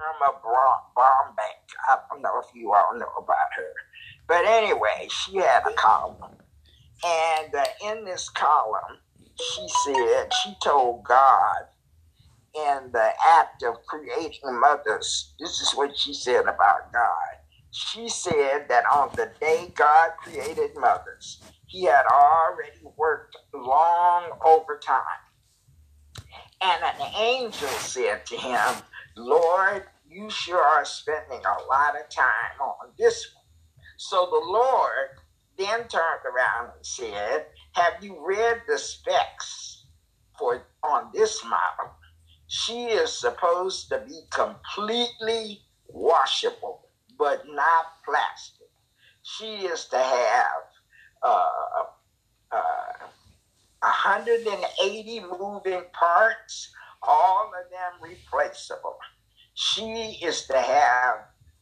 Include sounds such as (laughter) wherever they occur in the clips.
Erma Bombeck. I don't know if you all know about her. But anyway, she had a column. And uh, in this column, she said, she told God in the act of creating mothers, this is what she said about God. She said that on the day God created mothers, he had already worked long overtime. And an angel said to him, Lord, you sure are spending a lot of time on this one. So the Lord then turned around and said, Have you read the specs for on this model? She is supposed to be completely washable, but not plastic. She is to have uh, uh, 180 moving parts, all of them replaceable. She is to have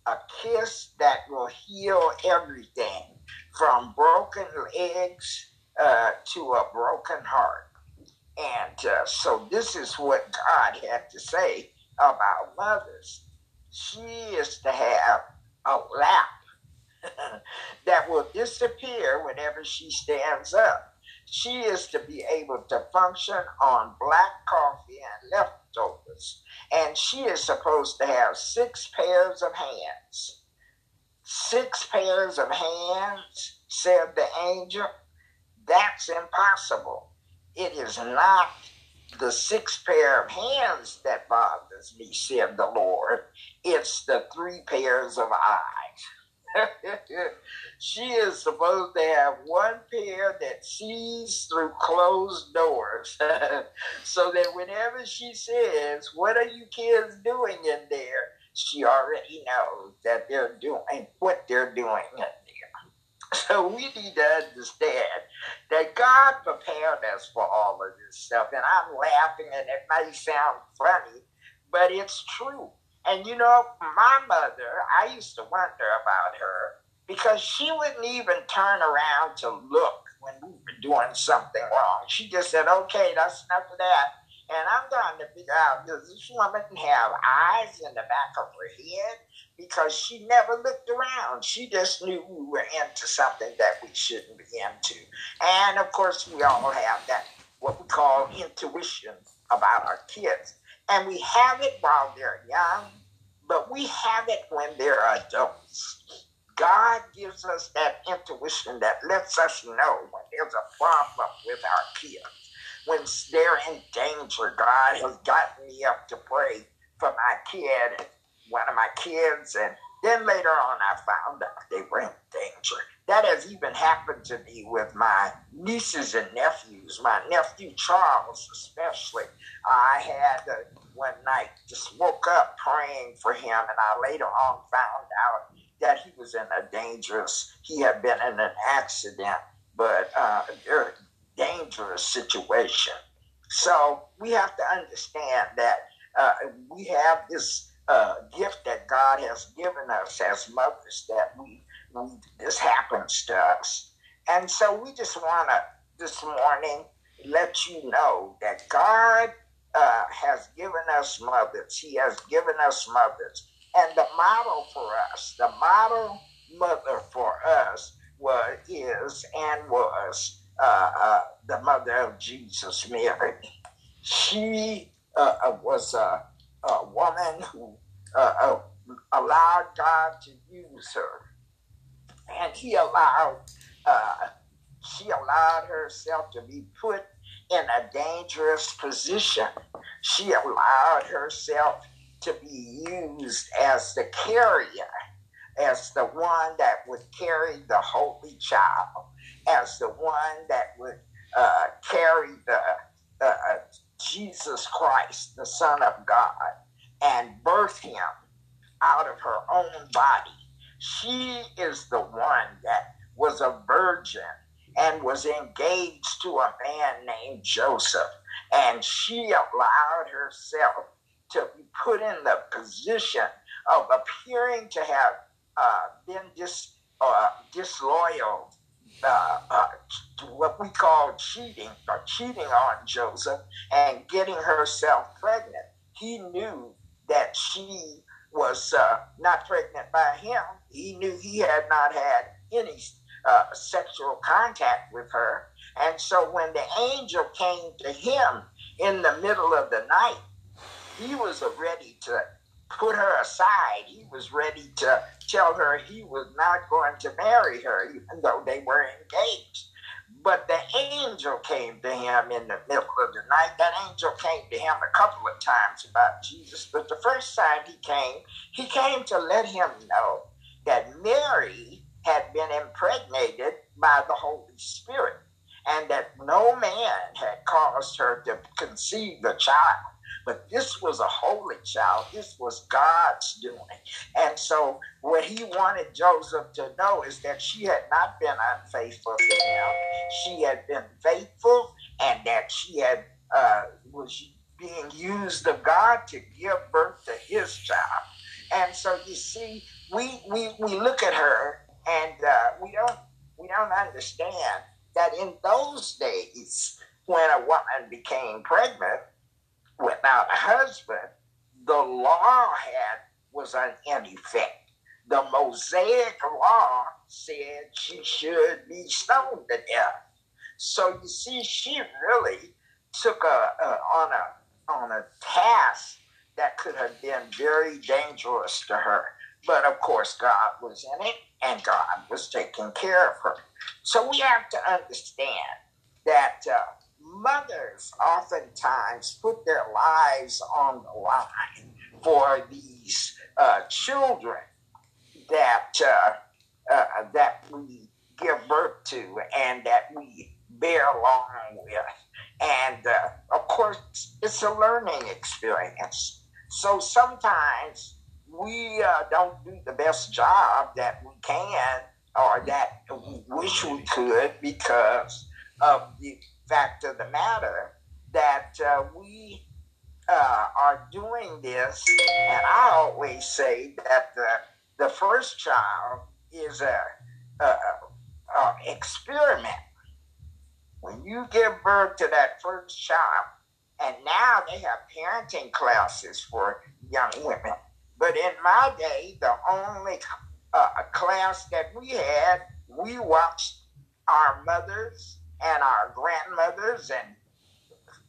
a kiss that will heal everything from broken legs uh, to a broken heart. And uh, so, this is what God had to say about mothers. She is to have a lap (laughs) that will disappear whenever she stands up she is to be able to function on black coffee and leftovers. And she is supposed to have six pairs of hands. Six pairs of hands, said the angel. That's impossible. It is not the six pair of hands that bothers me, said the Lord. It's the three pairs of eyes. (laughs) she is supposed to have one pair that sees through closed doors. (laughs) so that whenever she says, What are you kids doing in there? she already knows that they're doing what they're doing in there. (laughs) So we need to understand that God prepared us for all of this stuff. And I'm laughing and it may sound funny, but it's true. And you know, my mother, I used to wonder about her because she wouldn't even turn around to look when we were doing something wrong. She just said, okay, that's enough of that. And I'm trying to figure out does this woman have eyes in the back of her head? Because she never looked around. She just knew we were into something that we shouldn't be into. And of course, we all have that, what we call intuition about our kids. And we have it while they're young, but we have it when they're adults. God gives us that intuition that lets us know when there's a problem with our kids. When they're in danger, God has gotten me up to pray for my kid, one of my kids, and then later on I found out they were in danger. That has even happened to me with my nieces and nephews, my nephew Charles especially. I had uh, one night just woke up praying for him, and I later on found out that he was in a dangerous, he had been in an accident, but uh, a dangerous situation. So we have to understand that uh, we have this uh, gift that God has given us as mothers that we, we this happens to us. And so we just want to this morning let you know that God uh, has given us mothers. He has given us mothers. And the model for us, the model mother for us was is and was uh, uh, the mother of Jesus, Mary. She uh, uh was a, a, woman who uh, uh, allowed God to use her, and He allowed she allowed herself to be put in a dangerous position. She allowed herself to be used as the carrier, as the one that would carry the Holy Child, as the one that would uh, carry the uh, uh, Jesus Christ, the Son of God, and birth him out of her own body. She is the one that was a virgin and was engaged to a man named Joseph. And she allowed herself to be put in the position of appearing to have uh, been dis, uh, disloyal, uh, uh what we call cheating, or cheating on Joseph and getting herself pregnant. He knew that she was uh, not pregnant by him. He knew he had not had any uh, sexual contact with her. And so when the angel came to him in the middle of the night, he was ready to put her aside. He was ready to tell her he was not going to marry her, even though they were engaged. But the angel came to him in the middle of the night. That angel came to him a couple of times about Jesus. But the first time he came, he came to let him know that Mary had been impregnated by the Holy Spirit and that no man had caused her to conceive the child. But this was a holy child. This was God's doing. And so, what he wanted Joseph to know is that she had not been unfaithful to him. She had been faithful, and that she had uh, was being used of God to give birth to his child. And so, you see, we we, we look at her, and uh, we don't we don't understand that in those days when a woman became pregnant husband, the law had was in effect. The Mosaic law said she should be stoned to death. So you see, she really took a, a on a on a task that could have been very dangerous to her. But of course, God was in it, and God was taking care of her. So we have to understand that uh, mothers oftentimes put their lives on the line for these uh, children that uh, uh, that we give birth to and that we bear along with. And uh, of course, it's a learning experience. So sometimes we uh, don't do the best job that we can or that we wish we could because of the fact of the matter that uh, we uh, are doing this, and I always say that the, the first child is a, a, a experiment. When you give birth to that first child, and now they have parenting classes for young women. But in my day, the only uh, class that we had, we watched our mothers and our grandmothers and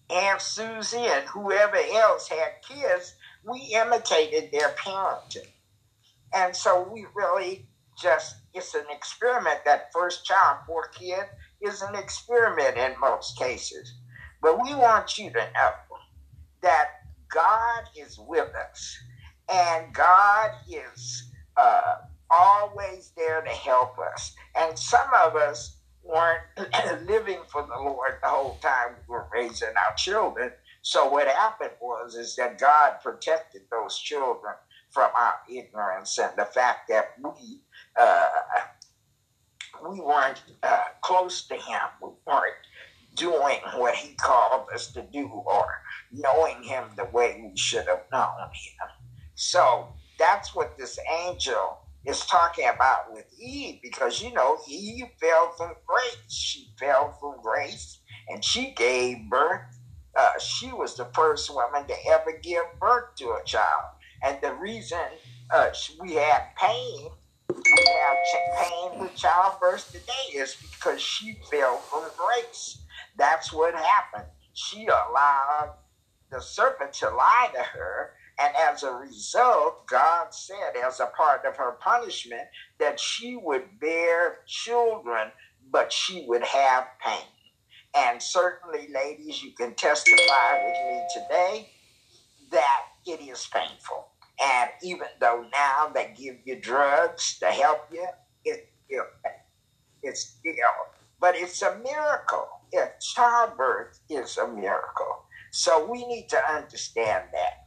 Aunt Susie and whoever else had kids, we imitated their parenting. And so we really just, it's an experiment. That first child, poor kid, is an experiment in most cases. But we want you to know that God is with us and God is uh, always there to help us. And some of us weren't living for the Lord the whole time we were raising our children. So what happened was is that God protected those children from our ignorance and the fact that we uh, we weren't uh, close to Him. We weren't doing what He called us to do or knowing Him the way we should have known Him. So that's what this angel is talking about with Eve because you know Eve fell from grace. She fell from grace and she gave birth. Uh, she was the first woman to ever give birth to a child. And the reason uh, we have pain, we have pain with childbirth today is because she fell from grace. That's what happened. She allowed the serpent to lie to her and as a result, God said, as a part of her punishment, that she would bear children, but she would have pain. And certainly, ladies, you can testify with me today that it is painful. And even though now they give you drugs to help you, it, it it's still, but it's a miracle. If childbirth is a miracle. So we need to understand that.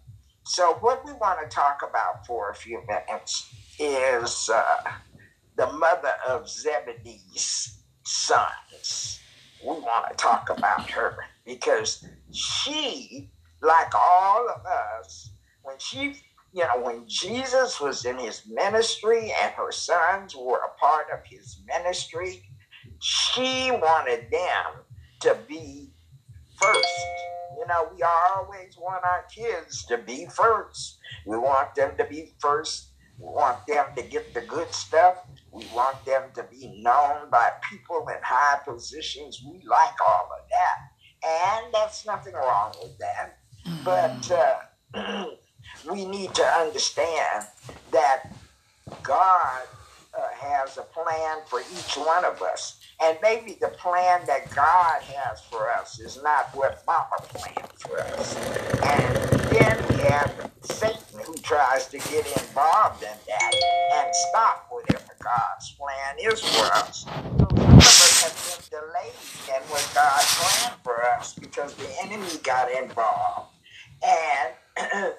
So, what we want to talk about for a few minutes is uh, the mother of Zebedee's sons. We want to talk about her because she, like all of us, when she, you know, when Jesus was in his ministry and her sons were a part of his ministry, she wanted them to be first. You know, we always want our kids to be first. We want them to be first. We want them to get the good stuff. We want them to be known by people in high positions. We like all of that. And that's nothing wrong with that. But uh, (clears throat) we need to understand that God uh, has a plan for each one of us. And maybe the plan that God has for us is not what Mama planned for us. And then we have Satan who tries to get involved in that and stop whatever God's plan is for us. Have been delayed in what God planned for us because the enemy got involved and (clears throat)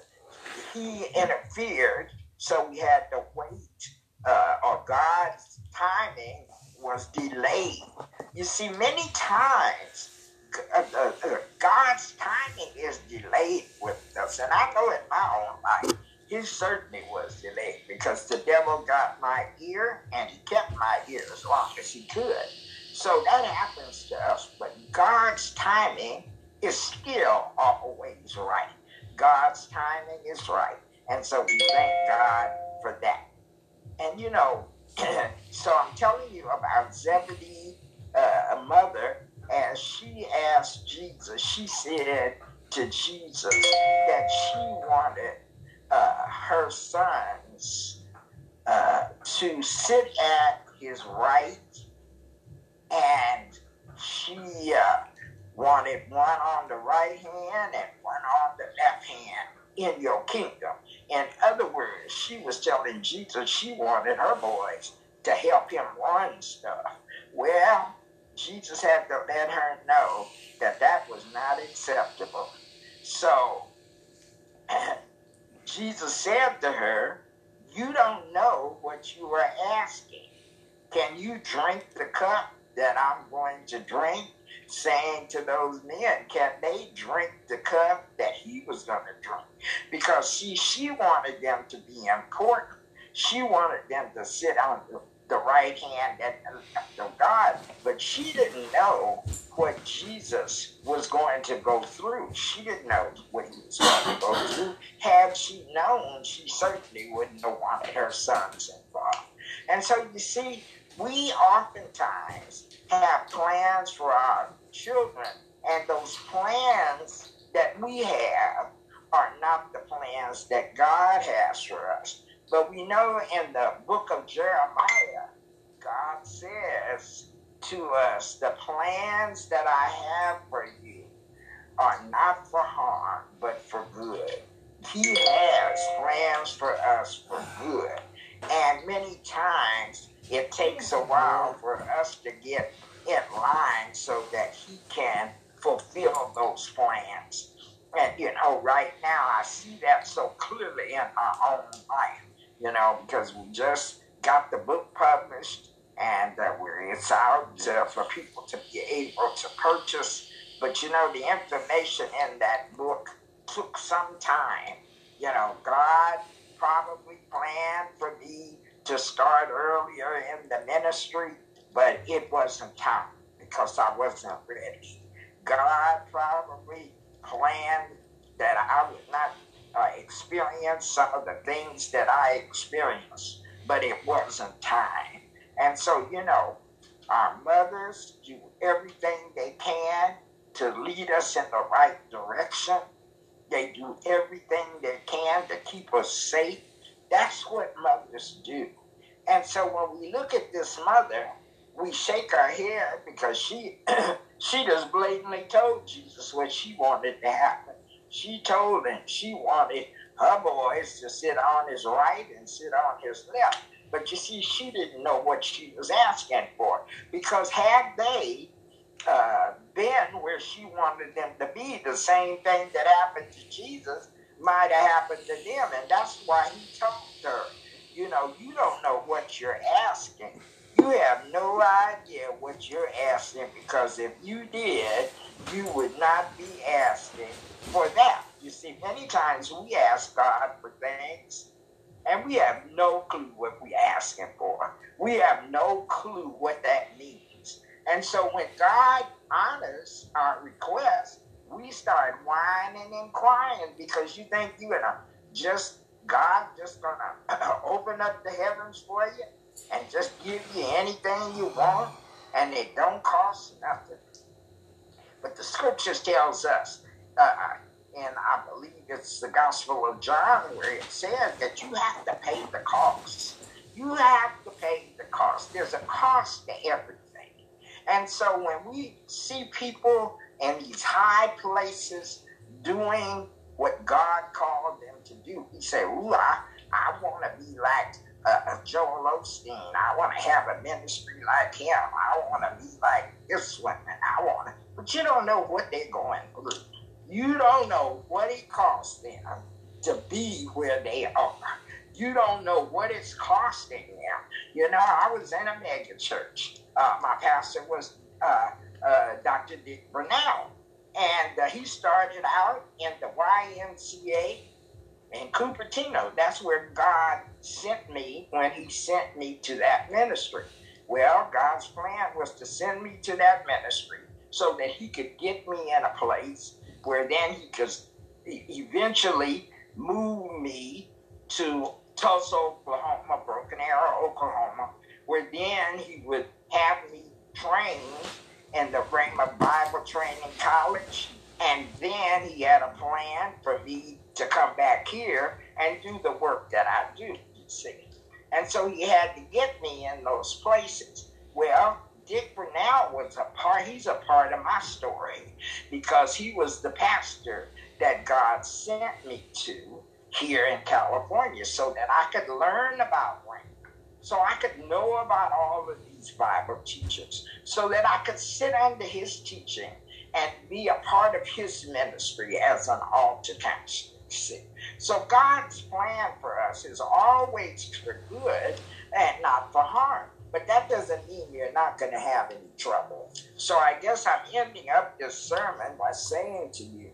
he interfered, so we had to wait, uh, or God's timing was delayed. You see, many times uh, uh, uh, God's timing is delayed with us, and I know in my own life, he certainly was delayed because the devil got my ear and he kept my ear as long as he could. So that happens to us, but God's timing is still always right. God's timing is right. And so we thank God for that. And you know, (coughs) so I'm telling you about Zebedee, uh, a mother, as she asked Jesus, she said to Jesus that she wanted uh, her sons uh, to sit at his right, and she uh, wanted one on the right hand and one on the left hand in your kingdom. In other words, she was telling Jesus she wanted her boys to help him run stuff. Well, Jesus had to let her know that that was not acceptable. So, (clears throat) Jesus said to her, You don't know what you are asking. Can you drink the cup that I'm going to drink? saying to those men, can they drink the cup that he was going to drink? Because see, she wanted them to be important. She wanted them to sit on the, the right hand of God, but she didn't know what Jesus was going to go through. She didn't know what he was going to go through. Had she known, she certainly wouldn't have wanted her sons involved. And so you see, we oftentimes have plans for our children, and those plans that we have are not the plans that God has for us. But we know in the book of Jeremiah, God says to us, The plans that I have for you are not for harm, but for good. He has plans for us for good. And many times it takes a while for us to get in line so that he can fulfill those plans. And, you know, right now I see that so clearly in my own life, you know, because we just got the book published and uh, we're, it's out uh, for people to be able to purchase. But, you know, the information in that book took some time. You know, God probably planned for me to start earlier in the ministry but it wasn't time because I wasn't ready. God probably planned that I would not uh, experience some of the things that I experienced, but it wasn't time. And so, you know, our mothers do everything they can to lead us in the right direction. They do everything they can to keep us safe. That's what mothers do. And so when we look at this mother, we shake our head because she (clears throat) she just blatantly told Jesus what she wanted to happen. She told him she wanted her boys to sit on his right and sit on his left. But you see, she didn't know what she was asking for because had they uh, been where she wanted them to be, the same thing that happened to Jesus might have happened to them, and that's why he told her, know, you don't know what you're asking you have no idea what you're asking because if you did, you would not be asking for that. You see, many times we ask God for things and we have no clue what we're asking for. We have no clue what that means. And so when God honors our request, we start whining and crying because you think you're gonna just God just gonna (clears throat) open up the heavens for you and just give you anything you want and it don't cost nothing. But the scriptures tells us, uh, and I believe it's the Gospel of John where it says that you have to pay the cost. You have to pay the cost. There's a cost to everything. And so when we see people in these high places doing what God called them do, we say, Ooh, I, I want to be like uh, Joel Osteen. I want to have a ministry like him. I want to be like this one. I want to. But you don't know what they're going through. You don't know what it costs them to be where they are. You don't know what it's costing them. You know, I was in a mega church. Uh, my pastor was uh, uh, Dr. Dick Bernal. And uh, he started out in the YMCA in Cupertino. That's where God sent me when he sent me to that ministry. Well, God's plan was to send me to that ministry so that he could get me in a place where then he could eventually move me to Tulsa, Oklahoma, Broken Arrow, Oklahoma, where then he would have me trained in the Rhema Bible Training College. And then he had a plan for me to come back here and do the work that I do, you see. And so he had to get me in those places. Well, Dick Bernal was a part, he's a part of my story because he was the pastor that God sent me to here in California so that I could learn about Wayne, so I could know about all of these Bible teachers, so that I could sit under his teaching and be a part of his ministry as an altar counselor. So God's plan for us is always for good and not for harm. But that doesn't mean you're not going to have any trouble. So I guess I'm ending up this sermon by saying to you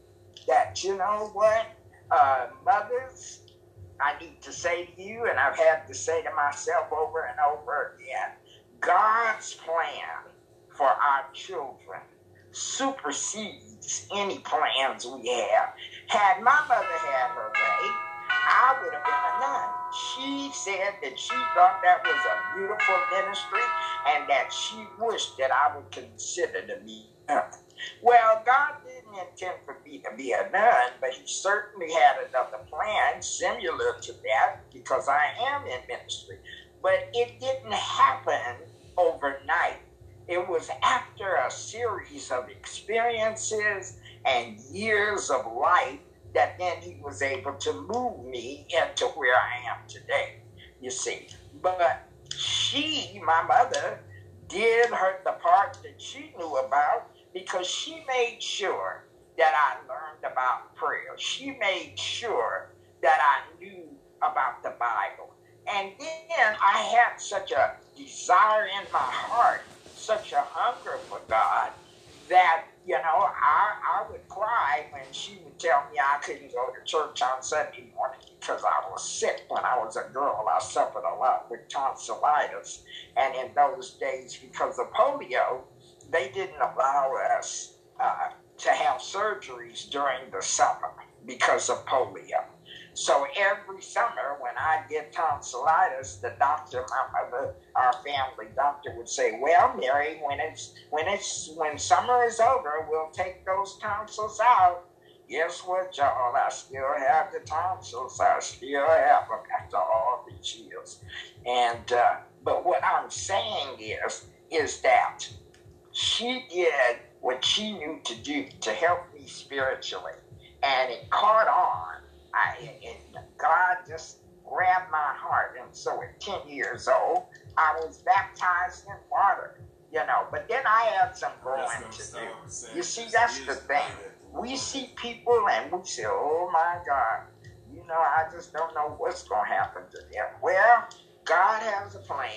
that, you know what, uh, mothers, I need to say to you, and I've had to say to myself over and over again God's plan for our children supersedes any plans we have. Had my mother had her way, I would have been a nun. She said that she thought that was a beautiful ministry and that she wished that I would consider to be a nun. Well, God didn't intend for me to be a nun, but He certainly had another plan similar to that because I am in ministry. But it didn't happen overnight. It was after a series of experiences and years of life that then he was able to move me into where I am today, you see. But she, my mother, did her the part that she knew about because she made sure that I learned about prayer. She made sure that I knew about the Bible. And then I had such a desire in my heart, such a hunger for God, that you know, I, I would cry when she would tell me I couldn't go to church on Sunday morning because I was sick when I was a girl. I suffered a lot with tonsillitis. And in those days, because of polio, they didn't allow us uh, to have surgeries during the summer because of polio. So every summer when I get tonsillitis, the doctor, my mother, our family doctor would say, "Well, Mary, when it's when it's when summer is over, we'll take those tonsils out." Guess what, y'all? I still have the tonsils. I still have them after all these years. And uh, but what I'm saying is, is that she did what she knew to do to help me spiritually, and it caught on I, it, God just grabbed my heart. And so at 10 years old, I was baptized in water, you know. But then I had some growing to do. You see, that's the thing. We see people and we say, oh my God, you know, I just don't know what's going to happen to them. Well, God has a plan.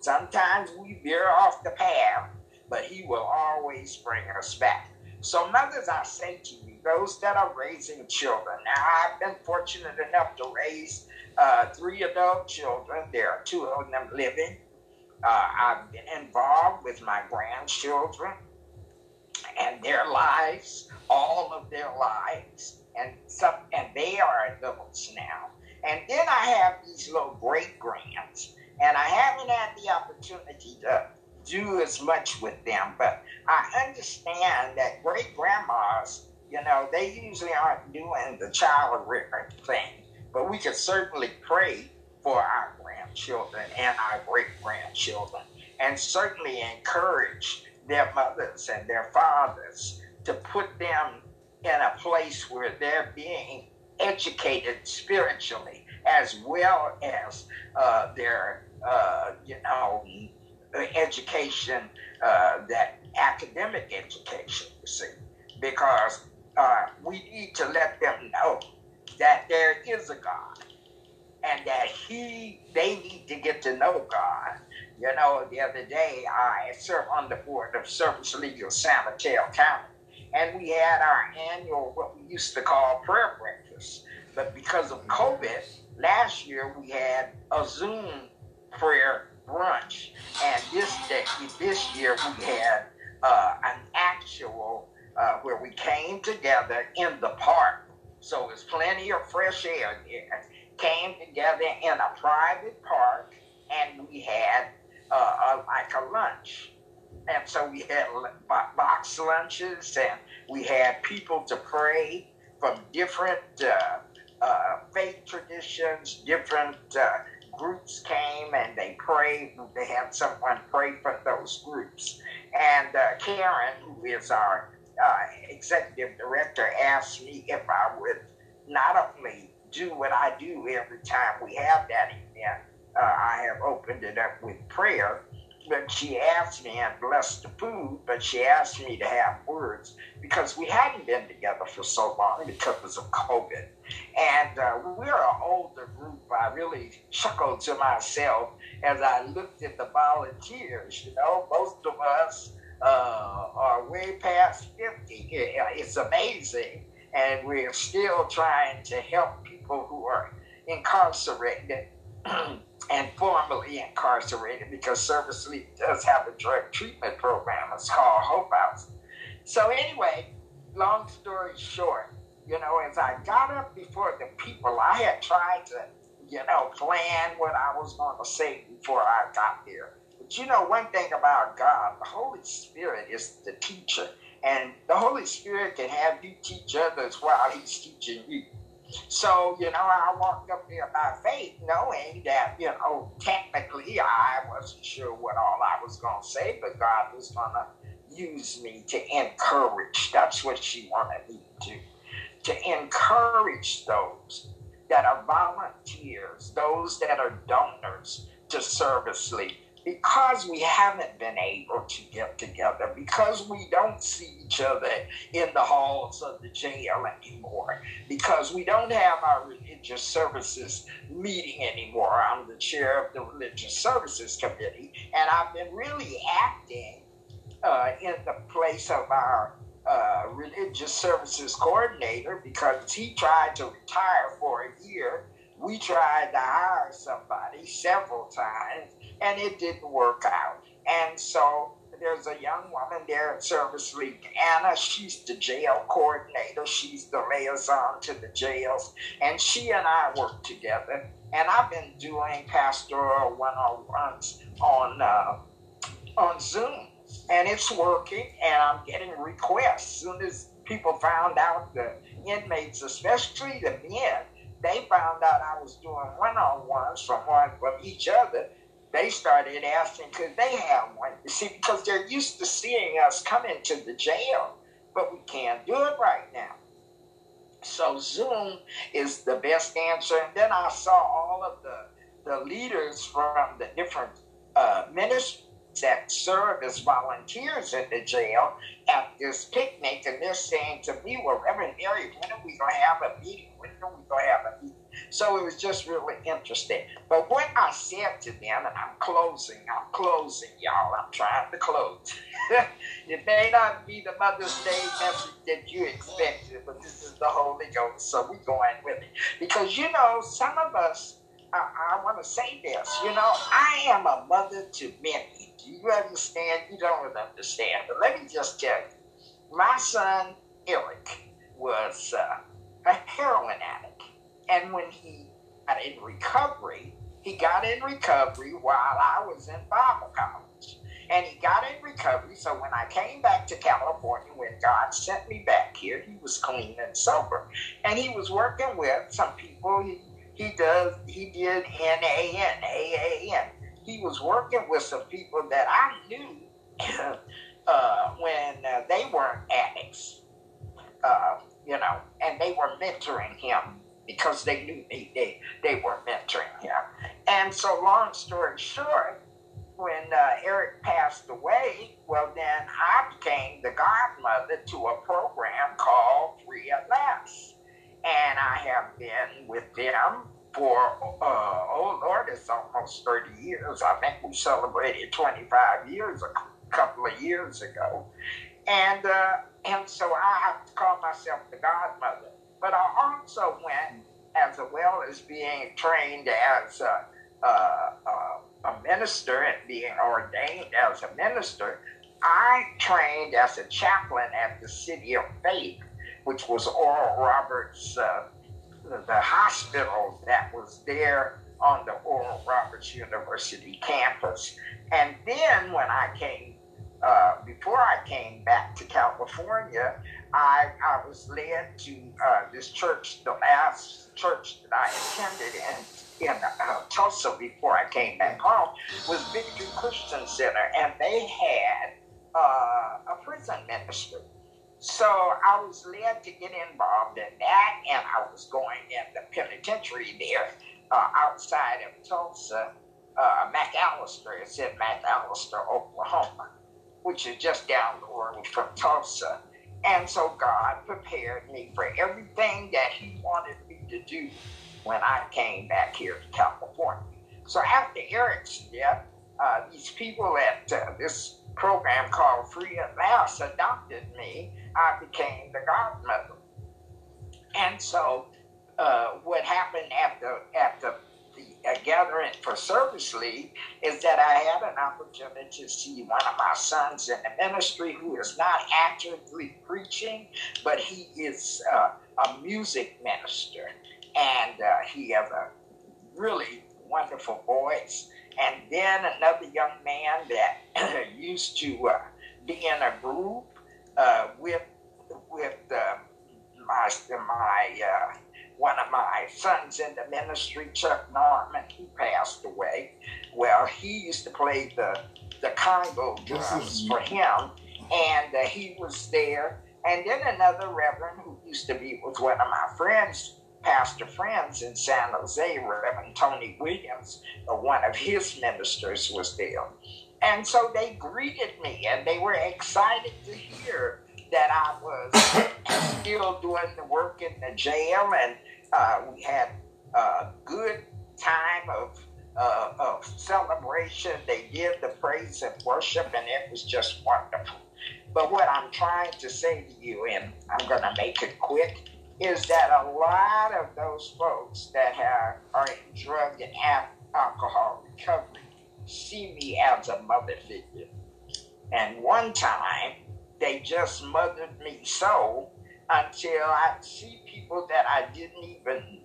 Sometimes we veer off the path, but He will always bring us back. So, mothers, I say to you, those that are raising children. Now, I've been fortunate enough to raise uh, three adult children. There are two of them living. Uh, I've been involved with my grandchildren. and their lives, all of their lives, and some, and they are adults now. And then I have these little great grands, and I haven't had the opportunity to do as much with them, but I understand that great grandmas, you know, they usually aren't doing the child rearing thing, but we could certainly pray for our grandchildren and our great grandchildren, and certainly encourage their mothers and their fathers to put them in a place where they're being educated spiritually as well as uh, their, uh, you know, education, uh, that academic education, you see, because we need to let them know that there is a God and that he, they need to get to know God. You know, the other day I served on the board of Service League San Mateo County, and we had our annual, what we used to call prayer breakfast. But because of COVID, last year we had a Zoom prayer brunch, and this day, this year we had uh, an actual uh, where we came together in the park. So there's plenty of fresh air. Came together in a private park, and we had uh, a, like a lunch. And so we had box lunches, and we had people to pray from different uh, uh, faith traditions, different uh, groups came and they prayed. They had someone pray for those groups. And uh, Karen, who is our uh, executive director, asked me if I would not only do what I do every time we have that event, uh, I have opened it up with prayer, but she asked me and blessed the food, but she asked me to have words because we hadn't been together for so long because of COVID. And uh, we're an older group. I really chuckled to myself as I looked at the volunteers. You know, most of us uh, are way past 50. It's amazing. And we're still trying to help people who are incarcerated (clears throat) and formerly incarcerated because Service League does have a drug treatment program. It's called Hope House. So, anyway, long story short, you know, as I got up before the people, I had tried to, you know, plan what I was going to say before I got there. But you know, one thing about God, the Holy Spirit is the teacher. And the Holy Spirit can have you teach others while He's teaching you. So, you know, I walked up there by faith, knowing that, you know, technically I wasn't sure what all I was going to say, but God was going to use me to encourage. That's what she wanted me to do. To encourage those that are volunteers, those that are donors to Service League, because we haven't been able to get together, because we don't see each other in the halls of the jail anymore, because we don't have our religious services meeting anymore. I'm the chair of the Religious Services Committee, and I've been really acting uh, in the place of our uh, religious services coordinator because he tried to retire for a year. We tried to hire somebody several times and it didn't work out. And so there's a young woman there at Service League, Anna. She's the jail coordinator. She's the liaison to the jails. And she and I work together. And I've been doing pastoral one-on-ones on, uh, on Zoom. And it's working, and I'm getting requests. Soon as people found out, the inmates, especially the men, they found out I was doing one-on-ones from one from each other they started asking could they have one. You see, because they're used to seeing us come into the jail, but we can't do it right now. So Zoom is the best answer. And then I saw all of the, the leaders from the different uh, ministries that serve as volunteers in the jail at this picnic, and they're saying to me, Well, Reverend Mary, when are we going to have a meeting? When are we going to have a meeting? So it was just really interesting. But what I said to them, and I'm closing, I'm closing, y'all, I'm trying to close. (laughs) it may not be the Mother's Day message that you expected, but this is the Holy Ghost, so we're going with it. Because, you know, some of us, I, I want to say this, you know, I am a mother to many. Do you understand? You don't understand. But let me just tell you, my son Eric was uh, a heroin addict, and when he got in recovery, he got in recovery while I was in Bible college. And he got in recovery, so when I came back to California, when God sent me back here, he was clean and sober. And he was working with some people. He, he does he did NAN, AAN. He was working with some people that I knew (coughs) uh, when uh, they weren't addicts, uh, you know, and they were mentoring him because they knew me. They, they were mentoring him. And so, long story short, when uh, Eric passed away, well, then I became the godmother to a program called Free at Last. And I have been with them for, uh, oh Lord, it's almost 30 years. I think we celebrated 25 years a couple of years ago. And, uh, and so I have to call myself the godmother. But I also went, as well as being trained as a, a, a, a minister and being ordained as a minister, I trained as a chaplain at the City of Faith, which was Oral Roberts, uh, the hospital that was there on the Oral Roberts University campus. And then when I came, uh, before I came back to California, I, I was led to uh, this church, the last church that I attended in, in uh, Tulsa before I came back home, was Victory Christian Center, and they had uh, a prison ministry. So I was led to get involved in that, and I was going in the penitentiary there uh, outside of Tulsa, uh, McAlester. It's in McAlester, Oklahoma, which is just down the road from Tulsa. And so God prepared me for everything that He wanted me to do when I came back here to California. So after Eric's death, uh, these people at uh, this program called Free at Last adopted me. I became the godmother. And so uh, what happened after after gathering for Service League is that I had an opportunity to see one of my sons in the ministry who is not actively preaching, but he is uh, a music minister. And uh, he has a really wonderful voice. And then another young man that (clears throat) used to uh, be in a group uh, with with uh, my my uh, one of my sons in the ministry, Chuck Norman, he passed away. Well, he used to play the the Congo drums for him, and uh, he was there. And then another reverend who used to be with one of my friends, pastor friends in San Jose, Reverend Tony Williams, uh, one of his ministers was there. And so they greeted me, and they were excited to hear that I was (coughs) still doing the work in the jail, and uh, we had a good time of, uh, of celebration. They did the praise and worship, and it was just wonderful. But what I'm trying to say to you, and I'm going to make it quick, is that a lot of those folks that have, are in drug and have alcohol recovery see me as a mother figure. And one time, they just mothered me so until I see people that I didn't even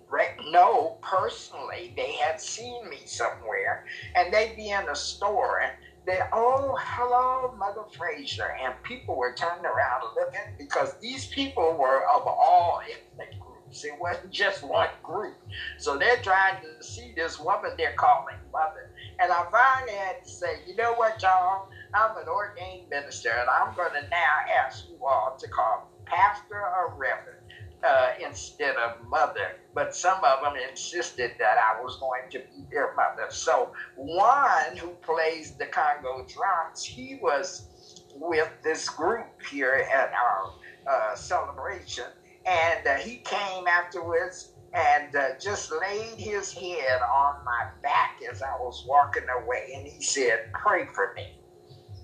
know personally. They had seen me somewhere, and they'd be in a store and they, oh, hello, Mother Frazier. And people were turning around looking because these people were of all ethnic groups. It wasn't just one group. So they're trying to see this woman they're calling Mother. And I finally had to say, you know what, y'all? I'm an ordained minister, and I'm going to now ask you all to call pastor or reverend uh, instead of mother. But some of them insisted that I was going to be their mother. So one who plays the Congo drums, he was with this group here at our uh, celebration, and uh, he came afterwards and uh, just laid his head on my back as I was walking away, and he said, "Pray for me."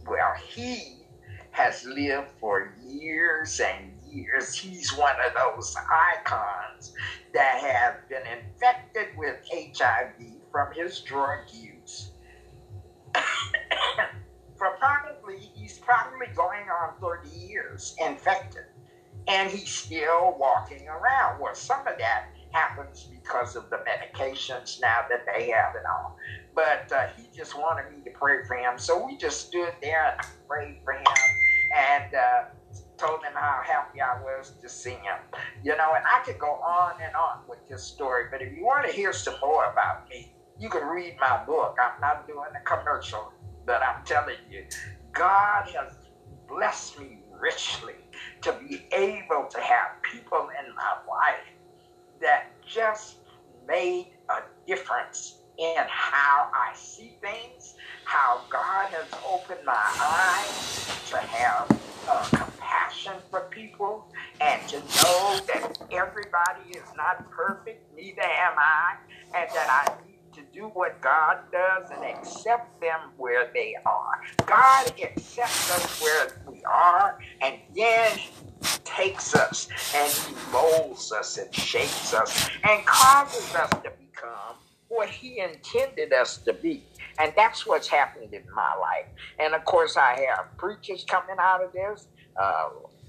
Well, he has lived for years and years. He's one of those icons that have been infected with HIV from his drug use. (coughs) for probably, he's probably going on 30 years infected. And he's still walking around. Well, some of that happens because of the medications now that they have and all. But uh, he just wanted me to pray for him. So we just stood there and prayed for him and uh, told him how happy I was to see him. You know, and I could go on and on with this story, but if you want to hear some more about me, you can read my book. I'm not doing a commercial, but I'm telling you, God has blessed me richly to be able to have people in my life that just made a difference in how I see things, how God has opened my eyes to have uh, compassion for people and to know that everybody is not perfect, neither am I, and that I need to do what God does and accept them where they are. God accepts us where we are, and then takes us and He molds us and shapes us and causes us to become what He intended us to be. And that's what's happened in my life. And of course, I have preachers coming out of this. Uh,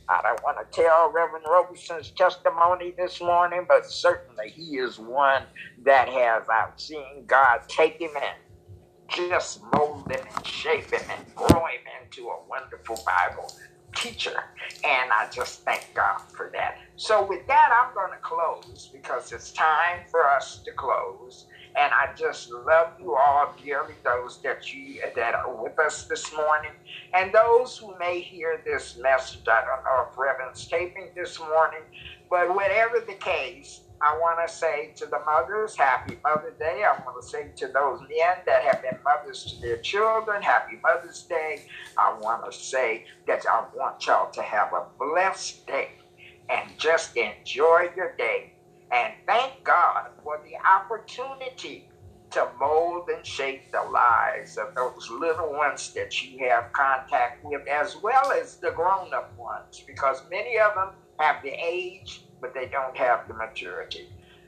I don't want to tell Reverend Roberson's testimony this morning, but certainly he is one that has, I've seen God take him in, just mold him and shape him and grow him into a wonderful Bible teacher. And I just thank God for that. So, with that, I'm going to close because it's time for us to close. And I just love you all dearly, those that you that are with us this morning, and those who may hear this message. I don't know if Reverend's taping this morning, but whatever the case, I want to say to the mothers, Happy Mother's Day. I want to say to those men that have been mothers to their children, Happy Mother's Day. I want to say that I want y'all to have a blessed day and just enjoy your day and thank God for the opportunity to mold and shape the lives of those little ones that you have contact with, as well as the grown up ones, because many of them have the age, but they don't have the maturity.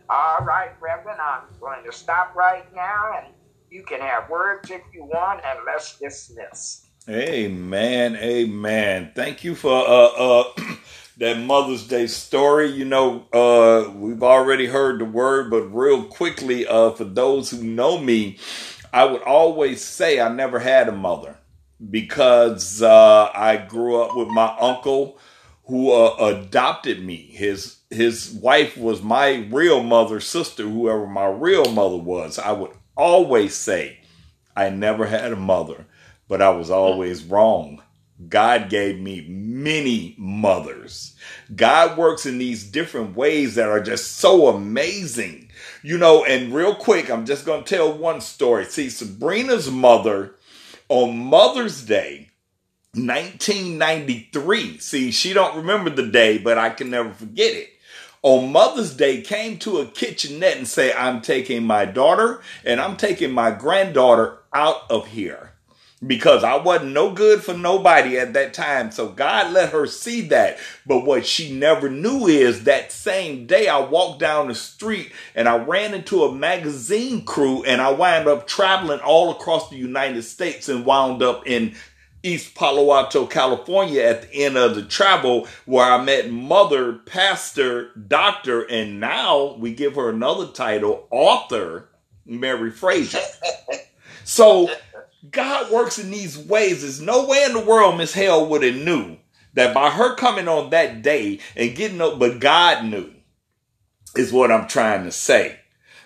All right, Reverend, I'm going to stop right now, and you can have words if you want, and let's dismiss. Amen. Amen. Thank you for uh uh (clears throat) that Mother's Day story. You know, uh, we've already heard the word, but real quickly, uh, for those who know me, I would always say I never had a mother because uh, I grew up with my uncle who uh, adopted me. His his wife was my real mother, sister, whoever my real mother was. I would always say I never had a mother, but I was always wrong. God gave me many mothers. God works in these different ways that are just so amazing. You know, and real quick, I'm just going to tell one story. See, Sabrina's mother on Mother's Day, 1993. See, she don't remember the day, but I can never forget it. On Mother's Day came to a kitchenette and say, "I'm taking my daughter and I'm taking my granddaughter out of here." because I wasn't no good for nobody at that time. So God let her see that. But what she never knew is that same day I walked down the street and I ran into a magazine crew and I wound up traveling all across the United States and wound up in East Palo Alto, California at the end of the travel where I met mother, pastor, doctor, and now we give her another title, author, Mary Frazier. (laughs) So God works in these ways. There's no way in the world Miss Hale would have knew that by her coming on that day and getting up, but God knew is what I'm trying to say.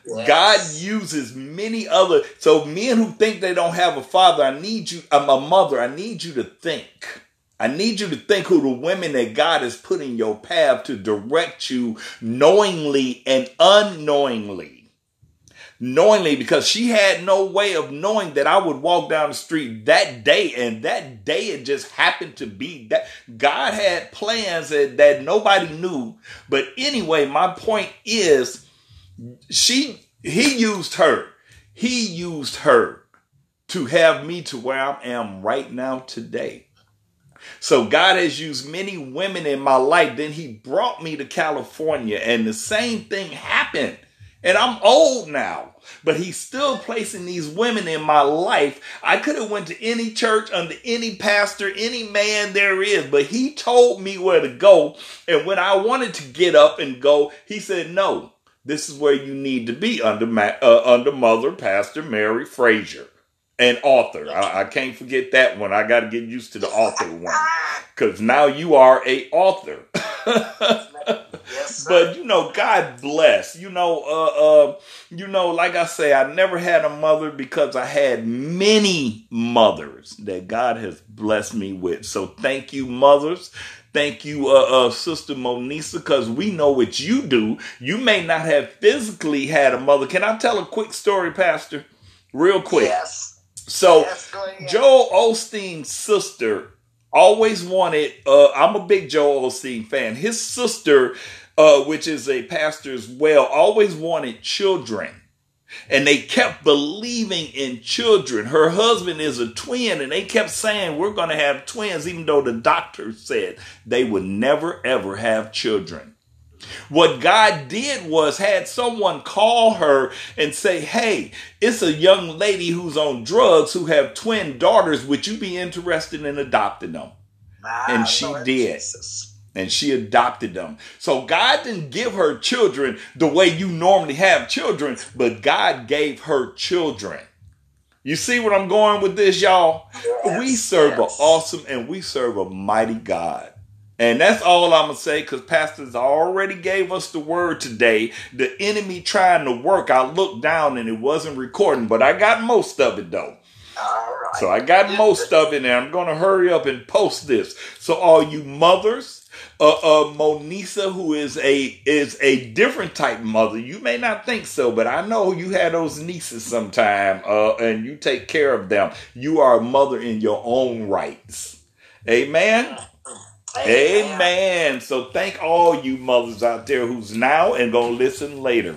Yes. God uses many other. So men who think they don't have a father, I need you. I'm a mother. I need you to think. I need you to think who the women that God has put in your path to direct you knowingly and unknowingly knowingly because she had no way of knowing that I would walk down the street that day. And that day it just happened to be that God had plans that, that nobody knew. But anyway, my point is she, he used her. He used her to have me to where I am right now today. So God has used many women in my life. Then he brought me to California and the same thing happened And I'm old now, but he's still placing these women in my life. I could have went to any church under any pastor, any man there is, but he told me where to go. And when I wanted to get up and go, he said, "No, this is where you need to be under uh, under Mother Pastor Mary Frazier." An author. I, I, can't forget that one. I got to get used to the author one because now you are a author. (laughs) yes, but you know, God bless. You know, uh, uh, you know, like I say, I never had a mother because I had many mothers that God has blessed me with. So thank you, mothers. Thank you, uh, uh, Sister Monisa, because we know what you do. You may not have physically had a mother. Can I tell a quick story, Pastor? Real quick. Yes. So yes, Joel Osteen's sister always wanted. Uh, I'm a big Joel Osteen fan. His sister, uh, which is a pastor as well, always wanted children. And they kept believing in children. Her husband is a twin, and they kept saying, We're going to have twins, even though the doctor said they would never, ever have children. What God did was had someone call her and say, Hey, it's a young lady who's on drugs who have twin daughters. Would you be interested in adopting them? My and she Lord did. Jesus. And she adopted them. So God didn't give her children the way you normally have children, but God gave her children. You see what I'm going with this, y'all? Yes, we serve yes. an awesome and we serve a mighty God. And that's all I'm going to say because pastors already gave us the word today. The enemy trying to work. I looked down and it wasn't recording, but I got most of it though. All right. So I got most of it and I'm going to hurry up and post this. So all you mothers, uh, uh, Monisa, who is a is a different type mother. You may not think so, but I know you had those nieces sometime, uh, and you take care of them. You are a mother in your own rights. Amen. Amen. Amen. So thank all you mothers out there who's now and gonna listen later.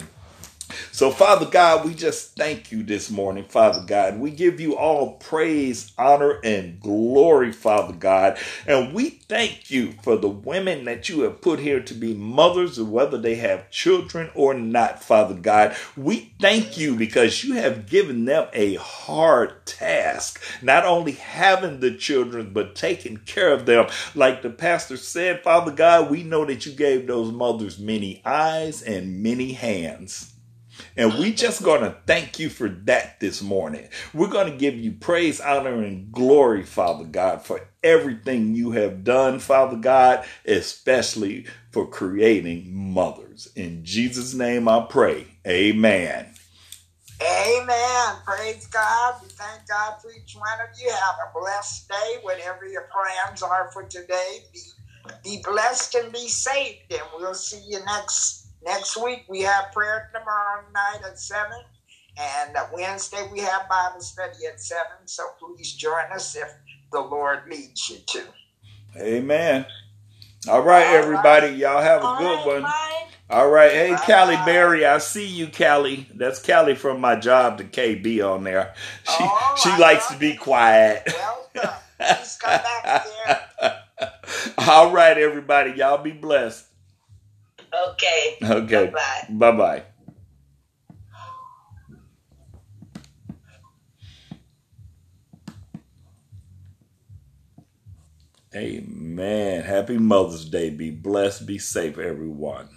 So, Father God, we just thank you this morning, Father God. We give you all praise, honor, and glory, Father God. And we thank you for the women that you have put here to be mothers, whether they have children or not, Father God. We thank you because you have given them a hard task, not only having the children, but taking care of them. Like the pastor said, Father God, we know that you gave those mothers many eyes and many hands. And we just going to thank you for that this morning. We're going to give you praise, honor, and glory, Father God, for everything you have done, Father God, especially for creating mothers. In Jesus' name I pray. Amen. Amen. Praise God. We thank God for each one of you. Have a blessed day, whatever your plans are for today. Be, be blessed and be saved. And we'll see you next Next week we have prayer tomorrow night at 7. And Wednesday we have Bible study at 7. So please join us if the Lord leads you to. Amen. All right, All everybody. Right. Y'all have a All good right, one. Bye. All right. Hey, Bye. Callie Berry, I see you, Callie. That's Callie from my job to KB on there. She oh, she I likes to be quiet. Welcome. Please come back here. (laughs) All right, everybody. Y'all be blessed. Okay. Okay. Bye bye. Bye bye. Amen. Happy Mother's Day. Be blessed. Be safe, everyone.